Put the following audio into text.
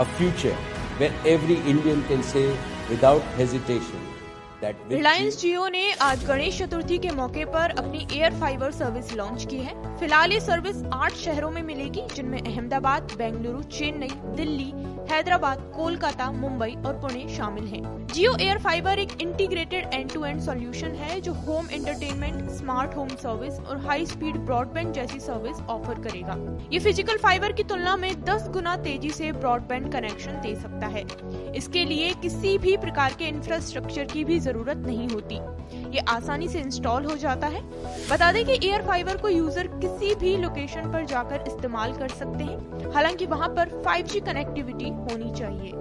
a future where every Indian can say without hesitation Reliance जियो ने आज गणेश चतुर्थी के मौके पर अपनी एयर फाइबर सर्विस लॉन्च की है। फ़िलहाल ये सर्विस आठ शहरों में मिलेगी जिनमें अहमदाबाद बेंगलुरु चेन्नई दिल्ली हैदराबाद कोलकाता मुंबई और पुणे शामिल हैं। जियो एयर फाइबर एक integrated end to end solution है जो home entertainment smart home service और हाई स्पीड ब्रॉडबैंड जैसी सर्विस ऑफ़र करेगा। ये फ़िज़िकल फाइबर की तुलना में 10 गुना तेज़ी से ब्रॉडबैंड कनेक्शन दे सकता है। इसके लिए किसी भी प्रकार के इंफ्रास्ट्रक्चर की भी ज़रूरत नहीं होती। ये आसानी से इंस्टॉल हो जाता है। बता दें कि एयर फाइबर को यूज़र किसी भी लोकेशन पर जाकर इस्तेमाल कर सकते हैं। हालाँकि वहाँ पर 5G कनेक्टिविटी होनी चाहिए।